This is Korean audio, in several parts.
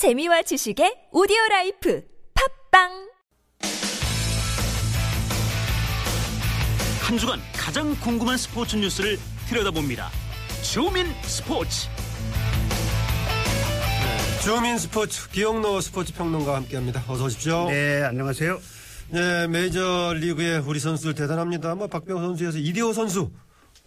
재미와 지식의 오디오 life 팟빵 한 주간 가장 궁금한 스포츠 뉴스를 들여다봅니다. 줌인 스포츠. 줌인 스포츠 기영노 스포츠 평론가와 함께합니다. 어서 오십시오. 네, 안녕하세요. 네, 메이저 리그의 우리 선수들 대단합니다. 뭐 박병호 선수에 이어서 이대호 선수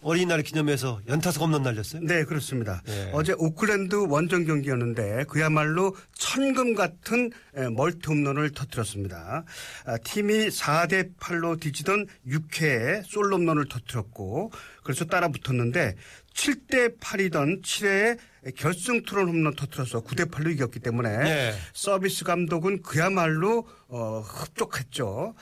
어린이날 기념해서 연타석 홈런 날렸어요. 네, 그렇습니다. 네. 어제 오클랜드 원정 경기였는데 그야말로 천금 같은 에, multi 홈런을 터뜨렸습니다. 아, 팀이 4대 8로 뒤지던 6회에 솔로 홈런을 터뜨렸고 그래서 따라 붙었는데 7대 8이던 7회에 결승 투런 홈런 터뜨려서 9대 8로 이겼기 때문에 네. 서비스 감독은 그야말로 어, 흡족했죠.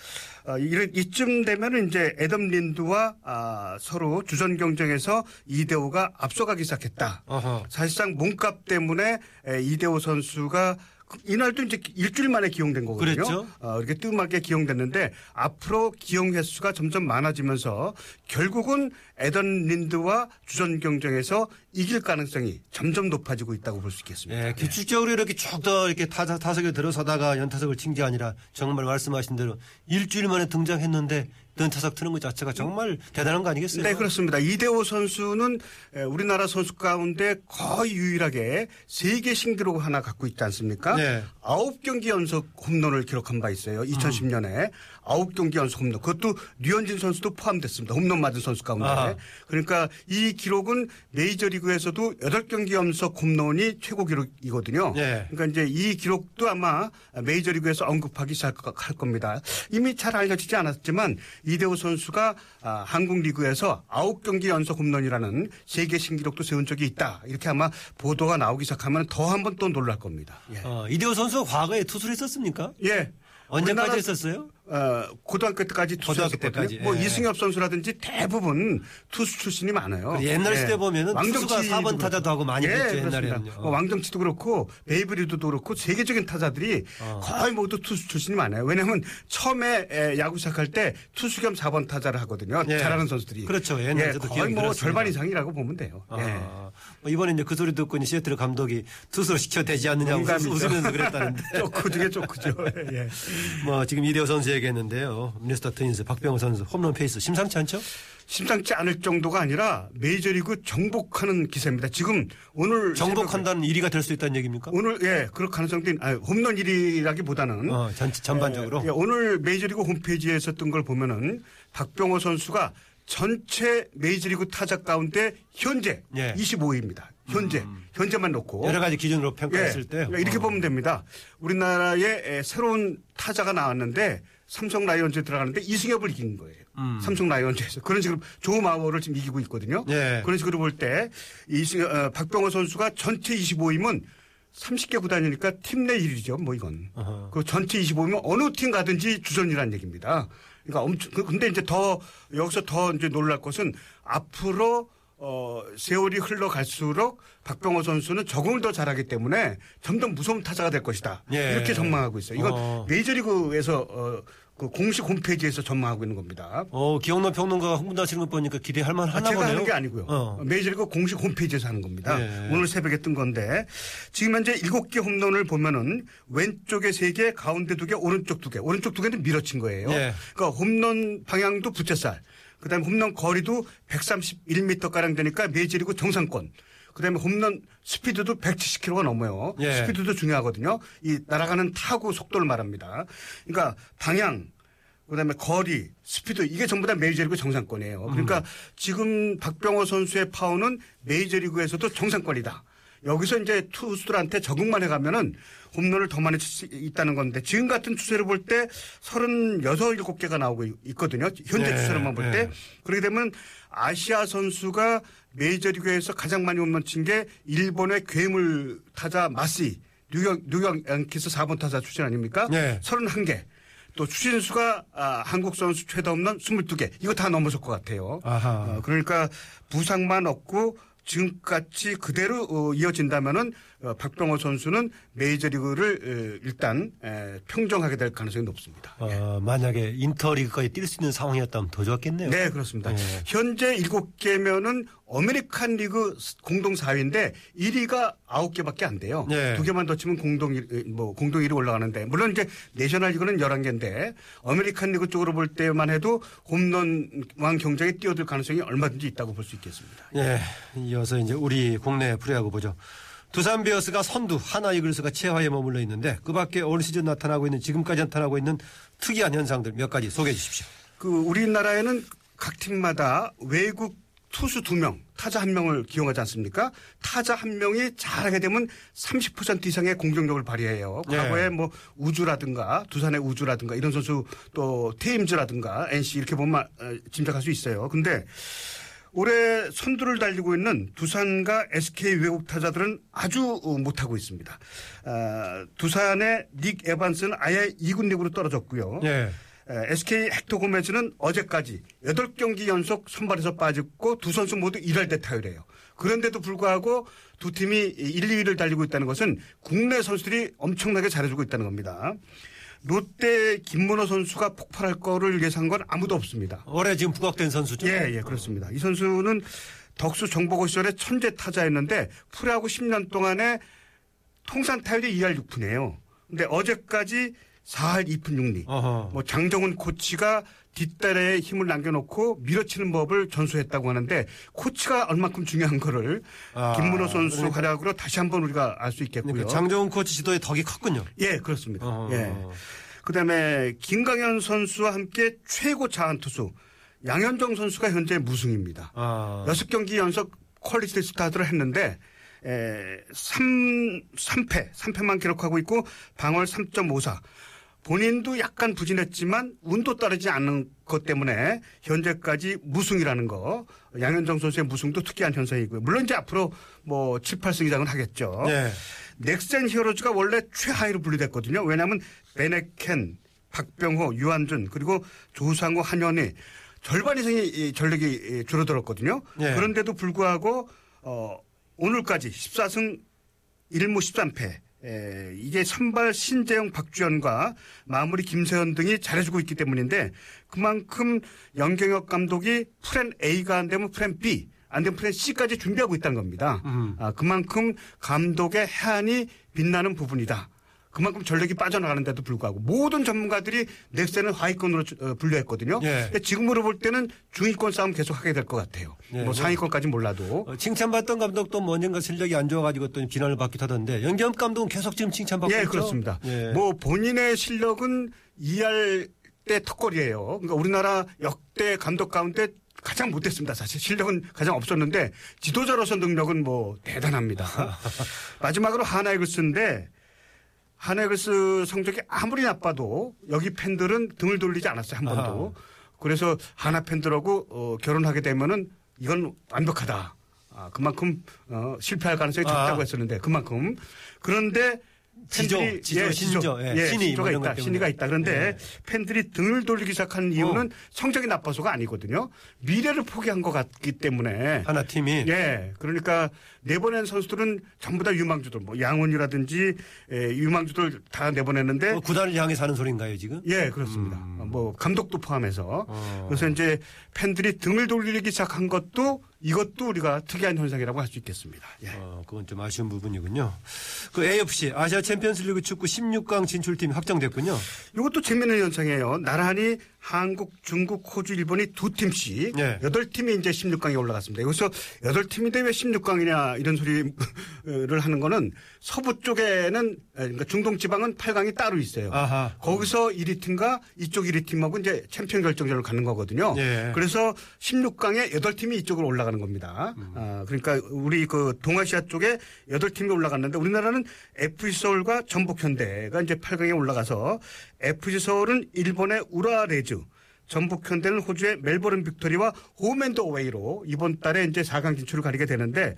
어, 이런 이쯤 되면은 이제 애덤 린드와 아, 서로 주전 경쟁에서 이대호가 앞서가기 시작했다. 어허. 사실상 몸값 때문에 에, 이대호 선수가 그- 이날도 이제 일주일 만에 기용된 거거든요. 그랬죠. 어, 이렇게 뜸하게 기용됐는데 앞으로 기용 횟수가 점점 많아지면서 결국은 에던 린드와 주전 경쟁에서 이길 가능성이 점점 높아지고 있다고 볼 수 있겠습니다. 네, 규칙적으로 이렇게 쭉 더 이렇게 타자, 타석에 들어서다가 연타석을 친 게 아니라 정말 말씀하신 대로 일주일 만에 등장했는데 연타석 트는 것 자체가 정말 대단한 거 아니겠어요? 네, 그렇습니다. 이대호 선수는 에, 우리나라 선수 가운데 거의 유일하게 세계 신기록 하나 갖고 있지 않습니까? 네. 아홉 경기 연속 홈런을 기록한 바 있어요. 2010년에 아홉 경기 연속 홈런. 그것도 류현진 선수도 포함됐습니다. 홈런 맞은 선수 가운데. 아 하. 그러니까 이 기록은 메이저리그에서도 여덟 경기 연속 홈런이 최고 기록이거든요. 네. 그러니까 이제 이 기록도 아마 메이저리그에서 언급하기 시작할 겁니다. 이미 잘 알려지지 않았지만 이대호 선수가 아, 한국 리그에서 9경기 연속 홈런이라는 세계 신기록도 세운 적이 있다. 이렇게 아마 보도가 나오기 시작하면 더 한 번 또 놀랄 겁니다. 예. 어, 이대호 선수 과거에 투수를 했었습니까? 예. 언제까지 했었어요? 어, 고등학교 때까지 투수였거든요. 때까지, 뭐 예. 이승엽 선수라든지 대부분 투수 출신이 많아요. 그 옛날 예. 시대 보면은 투수가 왕정치도 4번 타자도 하고 많이 예, 했죠, 그렇습니다. 옛날에는요. 뭐 왕정치도 그렇고 베이브리드도 그렇고 세계적인 타자들이 어. 거의 모두 투수 출신이 많아요. 왜냐하면 처음에 에, 야구 시작할 때 투수 겸 4번 타자를 하거든요. 예. 잘하는 선수들이. 그렇죠. 옛날에도 예, 기억이 거의 뭐 들었습니다. 절반 이상이라고 보면 돼요. 예. 아, 뭐 이번에 이제 그 소리 듣고 이제 시애틀 감독이 투수로 시켜도 되지 않느냐고. 웃으면서 그랬다는데. 조크 중에 조크죠. 예. 뭐 지금 이대호 선수 얘기했는데요. 미네소타 트윈스 박병호 선수 홈런 페이스 심상치 않죠? 심상치 않을 정도가 아니라 메이저리그 정복하는 기세입니다. 지금 오늘 정복한다는 1위가 될 수 있다는 얘기입니까? 오늘 예 그럴 가능성도 있, 아, 홈런 1위라기보다는 어, 전, 전반적으로. 예, 오늘 메이저리그 홈페이지에 썼던 걸 보면은 박병호 선수가 전체 메이저리그 타자 가운데 현재 예. 25위입니다. 현재 현재만 놓고 여러 가지 기준으로 예, 평가했을 때. 그러니까 이렇게 어. 보면 됩니다. 우리나라에 에, 새로운 타자가 나왔는데 삼성 라이온즈에 들어가는데 이승엽을 이긴 거예요. 삼성 라이온즈에서 그런 식으로 조 마워를 지금 이기고 있거든요. 예. 그런 식으로 볼 때 이승 어, 박병호 선수가 전체 25위면 30개 구단이니까 팀 내 1위죠. 뭐 이건. 어허. 그 전체 25위면 어느 팀 가든지 주전이라는 얘기입니다. 그러니까 엄청 그- 근데 이제 더 여기서 더 이제 놀랄 것은 앞으로 어, 세월이 흘러갈수록 박병호 선수는 적응을 더 잘하기 때문에 점점 무서운 타자가 될 것이다. 예. 이렇게 전망하고 있어요. 이건 어. 메이저리그에서 어, 그 공식 홈페이지에서 전망하고 있는 겁니다. 어, 기억나 평론가가 흥분하시는 거 보니까 기대할 만 아, 하나 제가 보네요. 하는 게 아니고요. 어. 메이저리그 공식 홈페이지에서 하는 겁니다. 네. 오늘 새벽에 뜬 건데 지금 현재 7개 홈런을 보면은 왼쪽에 3개, 가운데 2개, 오른쪽 2개. 오른쪽 2개는 밀어친 거예요. 네. 그러니까 홈런 방향도 부채살. 그다음에 홈런 거리도 131m 가량 되니까 메이저리그 정상권. 그다음에 홈런 스피드도 170km가 넘어요. 예. 스피드도 중요하거든요. 이 날아가는 타구 속도를 말합니다. 그러니까 방향 그다음에 거리, 스피드 이게 전부 다 메이저리그 정상권이에요. 그러니까 지금 박병호 선수의 파워는 메이저리그에서도 정상권이다. 여기서 이제 투수들한테 적응만 해가면은 홈런을 더 많이 칠 수 있다는 건데 지금 같은 추세를 볼 때 36, 7개가 나오고 있거든요. 현재 네, 추세로만 볼 때. 네. 그렇게 되면 아시아 선수가 메이저리그에서 가장 많이 홈런 친 게 일본의 괴물 타자 마시 뉴욕 뉴욕 양키스 4번 타자 출신 아닙니까? 네. 31개. 또 추신수가 아, 한국 선수 최다 홈런 22개. 이거 다 넘어설 것 같아요. 아하. 어, 그러니까 부상만 없고 지금같이 그대로 어, 이어진다면은 어, 박병호 선수는 메이저리그를 에, 일단 에, 평정하게 될 가능성이 높습니다. 어, 만약에 인터리그까지 뛸 수 있는 상황이었다면 더 좋았겠네요. 네, 그렇습니다. 네. 현재 7개면은 아메리칸 리그 공동 4위인데 1위가 9개밖에 안 돼요. 네. 두 개만 더 치면 공동 1, 뭐 공동 1위 올라가는데 물론 이제 내셔널 리그는 11개인데 아메리칸 리그 쪽으로 볼 때만 해도 홈런 왕 경쟁에 뛰어들 가능성이 얼마든지 있다고 볼 수 있겠습니다. 예, 이어서 이제 우리 국내 프로야구 보죠. 두산 베어스가 선두, 한화 이글스가 최하위에 머물러 있는데 그 밖에 올 시즌 나타나고 있는 지금까지 나타나고 있는 특이한 현상들 몇 가지 소개해 주십시오. 그 우리나라에는 각 팀마다 외국 투수 두 명, 타자 한 명을 기용하지 않습니까? 타자 한 명이 잘하게 되면 30% 이상의 공격력을 발휘해요. 네. 과거에 뭐 우주라든가 두산의 우주라든가 이런 선수 또 테임즈라든가 NC 이렇게 보면 어, 짐작할 수 있어요. 근데 올해 선두를 달리고 있는 두산과 SK 외국 타자들은 아주 어, 못하고 있습니다. 아, 두산의 닉 에반스는 아예 2군 리그로 떨어졌고요. 예. 에, SK 헥토 고메즈는 어제까지 8경기 연속 선발에서 빠졌고 두 선수 모두 1할 대 타율이에요. 그런데도 불구하고 두 팀이 1, 2위를 달리고 있다는 것은 국내 선수들이 엄청나게 잘해주고 있다는 겁니다. 롯데 김문호 선수가 폭발할 거를 예상한 건 아무도 없습니다. 올해 지금 부각된 선수죠. 예, 예, 그렇습니다. 이 선수는 덕수 정보고 시절에 천재 타자였는데 프로야구 10년 동안에 통산 타율이 2할 6푼이에요. 근데 어제까지 4할 2푼 6리. 어허. 뭐 장종훈 코치가 뒷다리에 힘을 남겨놓고 밀어치는 법을 전수했다고 하는데 코치가 얼만큼 중요한 거를 아, 김문호 선수 그러니까- 활약으로 다시 한번 우리가 알 수 있겠고요. 그러니까 장종훈 코치 지도의 덕이 컸군요. 예, 그렇습니다. 어허. 예. 그다음에 김광현 선수와 함께 최고 좌완 투수 양현종 선수가 현재 무승입니다. 아. 여섯 경기 연속 quality start를 했는데 에, 3, 3패, 3패만 기록하고 있고 방월 3.54. 본인도 약간 부진했지만 운도 따르지 않는 것 때문에 현재까지 무승이라는 거. 양현종 선수의 무승도 특이한 현상이고요. 물론 이제 앞으로 뭐 7, 8승 이상은 하겠죠. 네. 넥센 히어로즈가 원래 최하위로 분류됐거든요. 왜냐하면 베네켄, 박병호, 유한준 그리고 조상우, 한현희 절반 이상의 이 전력이 이 줄어들었거든요. 예. 그런데도 불구하고 어, 오늘까지 14승 1무 13패. 에, 이게 선발 신재영, 박주현과 마무리 김세현 등이 잘해주고 있기 때문인데 그만큼 염경엽 감독이 plan A가 안 되면 plan B, 안 되면 plan C까지 준비하고 있다는 겁니다. 음. 아, 그만큼 감독의 혜안이 빛나는 부분이다. 그만큼 전력이 빠져나가는데도 불구하고 모든 전문가들이 넥센을 하위권으로 어, 분류했거든요. 예. 근데 지금으로 볼 때는 중위권 싸움 계속 하게 될 것 같아요. 예. 뭐 상위권까지 몰라도. 어, 칭찬받던 감독도 뭐 언젠가 실력이 안 좋아가지고 또 비난을 받기도 하던데 연기현 감독은 계속 지금 칭찬받고 예, 있죠. 그렇습니다. 예. 뭐 본인의 실력은 이할 때 턱걸이에요. 그러니까 우리나라 역대 감독 가운데 가장 못했습니다. 사실 실력은 가장 없었는데 지도자로서 능력은 뭐 대단합니다. 마지막으로 하나이글스인데 하나이글스 성적이 아무리 나빠도 여기 팬들은 등을 돌리지 않았어요 한 번도. 그래서 하나 팬들하고 어, 결혼하게 되면은 이건 완벽하다. 아, 그만큼 어, 실패할 가능성이 적다고 아. 했었는데 그만큼 그런데 지조, 팬들이 지조, 신조, 예, 예, 신의 신조가 있다. 신의가 있다. 그런데 예. 팬들이 등을 돌리기 시작한 이유는 어. 성적이 나빠서가 아니거든요. 미래를 포기한 것 같기 때문에. 하나 팀이 예, 그러니까 내보낸 선수들은 전부 다 유망주들, 뭐 양원이라든지 예, 유망주들 다 내보냈는데 뭐 구단을 향해 사는 소리인가요 지금? 예, 그렇습니다. 뭐 감독도 포함해서 어. 그래서 이제 팬들이 등을 돌리기 시작한 것도 이것도 우리가 특이한 현상이라고 할 수 있겠습니다. 예. 어, 그건 좀 아쉬운 부분이군요. 그 AFC 아시아 챔피언스리그 축구 16강 진출팀이 확정됐군요. 이것도 재미있는 현상이에요. 나란히 한국, 중국, 호주, 일본이 두 팀씩 네. 여덟 팀이 이제 16강에 올라갔습니다. 여기서 여덟 팀인데 왜 16강이냐 이런 소리를 하는 거는 서부 쪽에는 그러니까 중동 지방은 8강이 따로 있어요. 아하. 거기서 1위 팀과 이쪽 1위 팀하고 이제 챔피언 결정전을 가는 거거든요. 예. 그래서 16강에 8팀이 이쪽으로 올라가는 겁니다. 아, 그러니까 우리 그 동아시아 쪽에 8팀이 올라갔는데 우리나라는 FC 서울과 전북 현대가 이제 8강에 올라가서 FC 서울은 일본의 우라레즈 전북 현대는 호주의 멜버른 빅토리와 홈앤드 어웨이로 이번 달에 이제 4강 진출을 가리게 되는데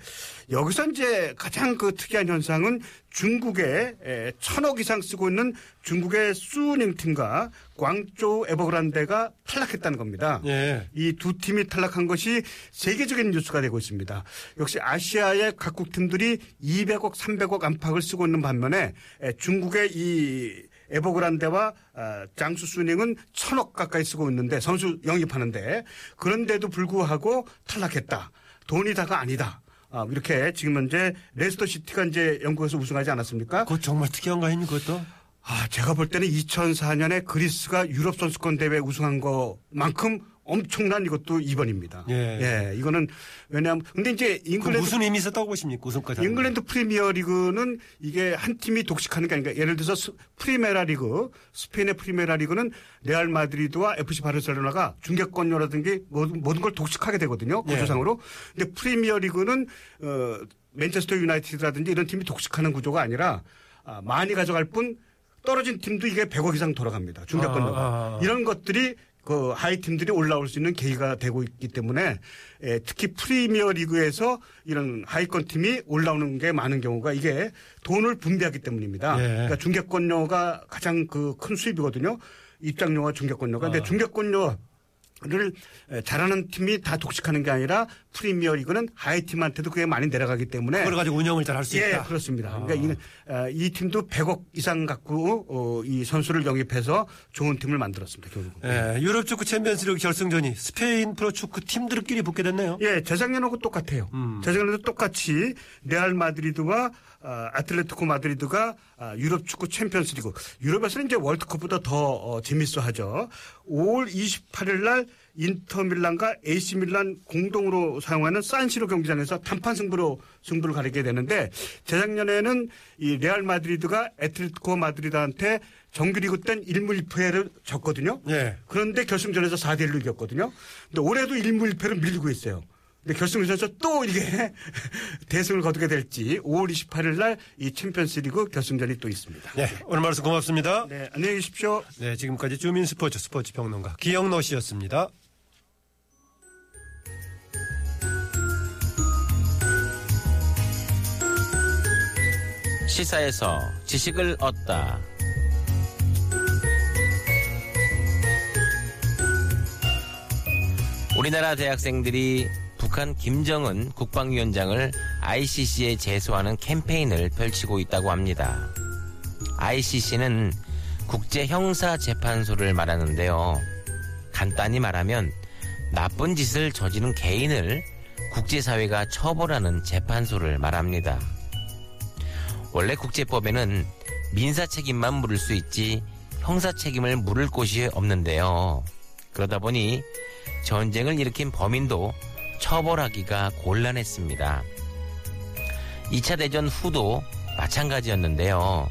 여기서 이제 가장 그 특이한 현상은 중국에 에, 천억 이상 쓰고 있는 중국의 수닝 팀과 광저우 에버그란데가 탈락했다는 겁니다. 예. 이두 팀이 탈락한 것이 세계적인 뉴스가 되고 있습니다. 역시 아시아의 각국 팀들이 200억, 300억 안팎을 쓰고 있는 반면에 에, 중국의 이 에버그란데와 아, 장수 수닝은 천억 가까이 쓰고 있는데 선수 영입하는데 그런데도 불구하고 탈락했다. 돈이 다가 아니다. 아, 이렇게 지금 현재 레스터 시티가 이제 영국에서 우승하지 않았습니까? 그거 정말 특이한 거 아닙니까, 그것도? 아, 제가 볼 때는 2004년에 그리스가 유럽 선수권 대회 우승한 것만큼 엄청난 이것도 이번입니다. 예. 이거는 왜냐하면 근데 이제 그 잉글랜드 무슨 의미 있었다고 보십니까, 우승까지? 잉글랜드 프리미어 리그는 이게 한 팀이 독식하는 게 아니라 예를 들어서 스- 프리메라 리그, 스페인의 프리메라 리그는 레알 마드리드와 FC 바르셀로나가 중계권료라든지 모든, 모든 걸 독식하게 되거든요. 예. 구조상으로. 근데 프리미어 리그는 어, 맨체스터 유나이티드라든지 이런 팀이 독식하는 구조가 아니라 아, 많이 가져갈 뿐 떨어진 팀도 이게 100억 이상 돌아갑니다. 중계권료가. 아, 아, 아. 이런 것들이 그 하위 팀들이 올라올 수 있는 계기가 되고 있기 때문에 에, 특히 프리미어 리그에서 이런 하위권 팀이 올라오는 게 많은 경우가 이게 돈을 분배하기 때문입니다. 예. 그러니까 중계권료가 가장 그 큰 수입이거든요. 입장료와 중계권료가. 근데 중계권료 를 잘하는 팀이 다 독식하는 게 아니라 프리미어 리그는 하위 팀한테도 그게 많이 내려가기 때문에 그걸 가지고 운영을 잘 할수 예, 있다. 그렇습니다. 아. 그러니까 이, 어, 이 팀도 100억 이상 갖고 어, 이 선수를 영입해서 좋은 팀을 만들었습니다. 결국은. 예, 유럽 축구 챔피언스리그 결승전이 스페인 프로 축구 팀들끼리 붙게 됐네요. 예, 재작년하고 똑같아요. 음. 재작년에도 똑같이 레알 마드리드와 아, 아틀레티코 마드리드가 아, 유럽 축구 챔피언스리그 유럽에서는 이제 월드컵보다 더 어, 재밌어 하죠. 5월 28일 날 인터밀란과 AC 밀란 공동으로 사용하는 산시로 경기장에서 단판 승부로 승부를 가리게 되는데 재작년에는 이 레알 마드리드가 아틀레티코 마드리드한테 정규리그 땐 1무 1패를 졌거든요. 예. 그런데 결승전에서 4대 1로 이겼거든요. 근데 올해도 1무 1패를 밀리고 있어요. 근데 결승전에서 또 이게 대승을 거두게 될지 5월 28일 날 이 챔피언스 리그 결승전이 또 있습니다. 네, 오늘 말씀 고맙습니다. 네, 안녕히 계십시오. 네, 지금까지 줌인 스포츠 스포츠 평론가 기영노 씨였습니다. 시사에서 지식을 얻다. 우리나라 대학생들이 북한 김정은 국방위원장을 ICC에 제소하는 캠페인을 펼치고 있다고 합니다. ICC는 국제 형사 재판소를 말하는데요. 간단히 말하면 나쁜 짓을 저지른 개인을 국제사회가 처벌하는 재판소를 말합니다. 원래 국제법에는 민사 책임만 물을 수 있지 형사 책임을 물을 곳이 없는데요. 그러다 보니 전쟁을 일으킨 범인도 처벌하기가 곤란했습니다. 2차 대전 후도 마찬가지였는데요.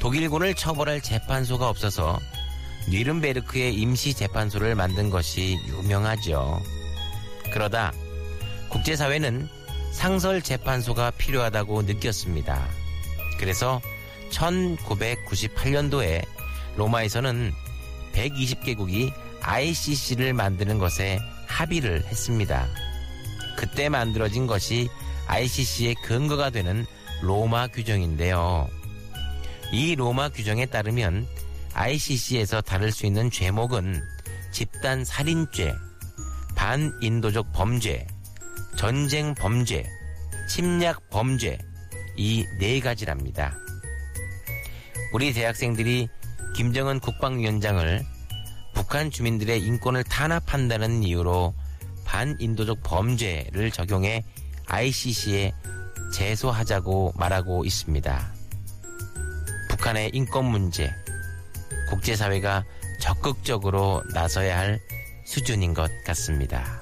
독일군을 처벌할 재판소가 없어서 뉘른베르크의 임시 재판소를 만든 것이 유명하죠. 그러다 국제사회는 상설 재판소가 필요하다고 느꼈습니다. 그래서 1998년도에 로마에서는 120개국이 ICC를 만드는 것에 합의를 했습니다. 그때 만들어진 것이 ICC의 근거가 되는 로마 규정인데요. 이 로마 규정에 따르면 ICC에서 다룰 수 있는 죄목은 집단 살인죄, 반인도적 범죄, 전쟁 범죄, 침략 범죄, 이 네 가지랍니다. 우리 대학생들이 김정은 국방위원장을 북한 주민들의 인권을 탄압한다는 이유로 반인도적 범죄를 적용해 ICC에 제소하자고 말하고 있습니다. 북한의 인권 문제, 국제사회가 적극적으로 나서야 할 수준인 것 같습니다.